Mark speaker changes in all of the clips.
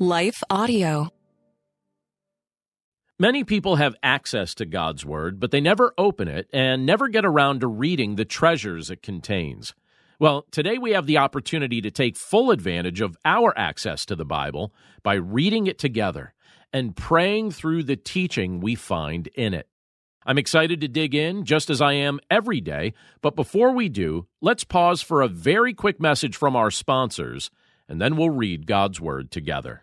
Speaker 1: Life Audio.
Speaker 2: Many people have access to God's Word, but they never open it and never get around to reading the treasures it contains. Well, today we have the opportunity to take full advantage of our access to the Bible by reading it together and praying through the teaching we find in it. I'm excited to dig in, just as I am every day, but before we do, let's pause for a very quick message from our sponsors, and then we'll read God's Word together.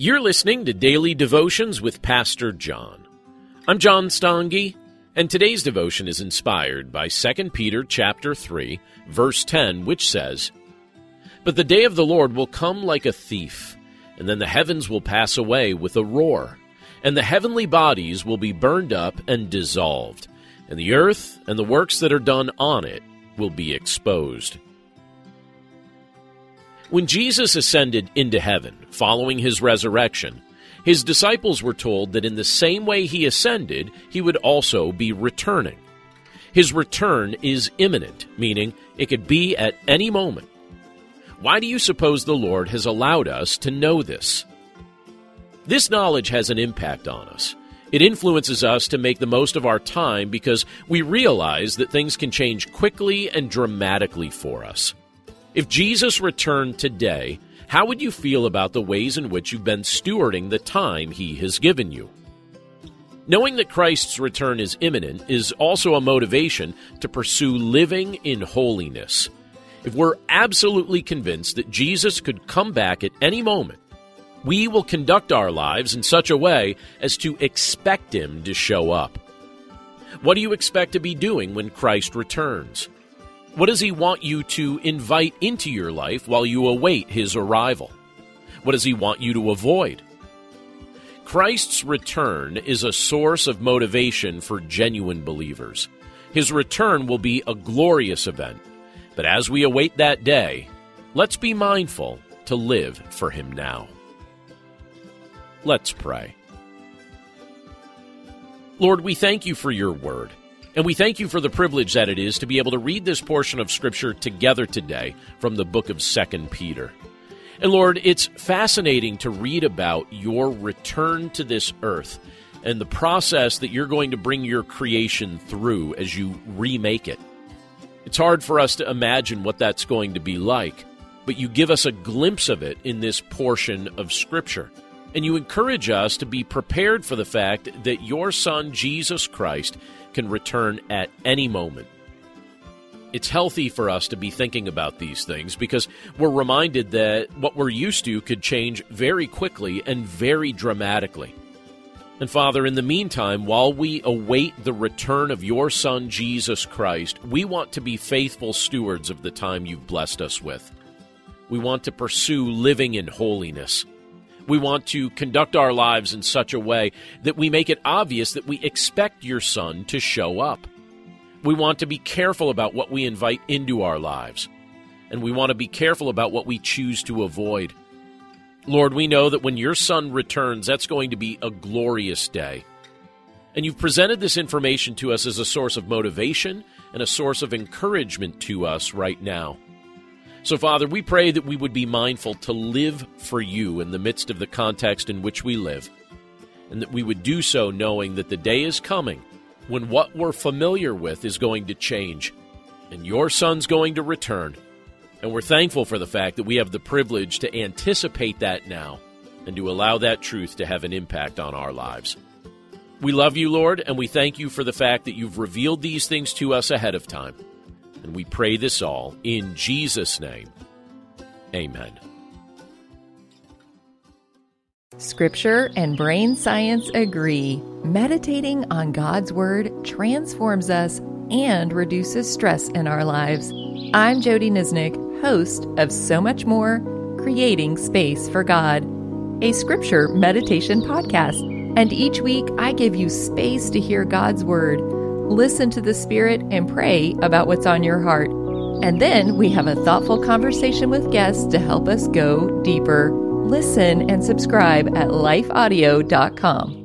Speaker 2: You're listening to Daily Devotions with Pastor John. I'm John Stange, and today's devotion is inspired by 2 Peter chapter 3, verse 10, which says, But the day of the Lord will come like a thief, and then the heavens will pass away with a roar, and the heavenly bodies will be burned up and dissolved, and the earth and the works that are done on it will be exposed. When Jesus ascended into heaven following his resurrection, his disciples were told that in the same way he ascended, he would also be returning. His return is imminent, meaning it could be at any moment. Why do you suppose the Lord has allowed us to know this? This knowledge has an impact on us. It influences us to make the most of our time because we realize that things can change quickly and dramatically for us. If Jesus returned today, how would you feel about the ways in which you've been stewarding the time he has given you? Knowing that Christ's return is imminent is also a motivation to pursue living in holiness. If we're absolutely convinced that Jesus could come back at any moment, we will conduct our lives in such a way as to expect him to show up. What do you expect to be doing when Christ returns? What does he want you to invite into your life while you await his arrival? What does he want you to avoid? Christ's return is a source of motivation for genuine believers. His return will be a glorious event. But as we await that day, let's be mindful to live for him now. Let's pray. Lord, we thank you for your word. And we thank you for the privilege that it is to be able to read this portion of Scripture together today from the book of Second Peter. And Lord, it's fascinating to read about your return to this earth and the process that you're going to bring your creation through as you remake it. It's hard for us to imagine what that's going to be like, but you give us a glimpse of it in this portion of Scripture. And you encourage us to be prepared for the fact that your Son, Jesus Christ, can return at any moment. It's healthy for us to be thinking about these things because we're reminded that what we're used to could change very quickly and very dramatically. And Father, in the meantime, while we await the return of your Son, Jesus Christ, we want to be faithful stewards of the time you've blessed us with. We want to pursue living in holiness. We want to conduct our lives in such a way that we make it obvious that we expect your Son to show up. We want to be careful about what we invite into our lives, and we want to be careful about what we choose to avoid. Lord, we know that when your Son returns, that's going to be a glorious day. And you've presented this information to us as a source of motivation and a source of encouragement to us right now. So, Father, we pray that we would be mindful to live for you in the midst of the context in which we live, and that we would do so knowing that the day is coming when what we're familiar with is going to change, and your Son's going to return. And we're thankful for the fact that we have the privilege to anticipate that now and to allow that truth to have an impact on our lives. We love you, Lord, and we thank you for the fact that you've revealed these things to us ahead of time. And we pray this all in Jesus' name. Amen.
Speaker 1: Scripture and brain science agree. Meditating on God's Word transforms us and reduces stress in our lives. I'm Jody Nisnik, host of So Much More Creating Space for God, a scripture meditation podcast. And each week I give you space to hear God's Word listen to the Spirit, and pray about what's on your heart. And then we have a thoughtful conversation with guests to help us go deeper. Listen and subscribe at lifeaudio.com.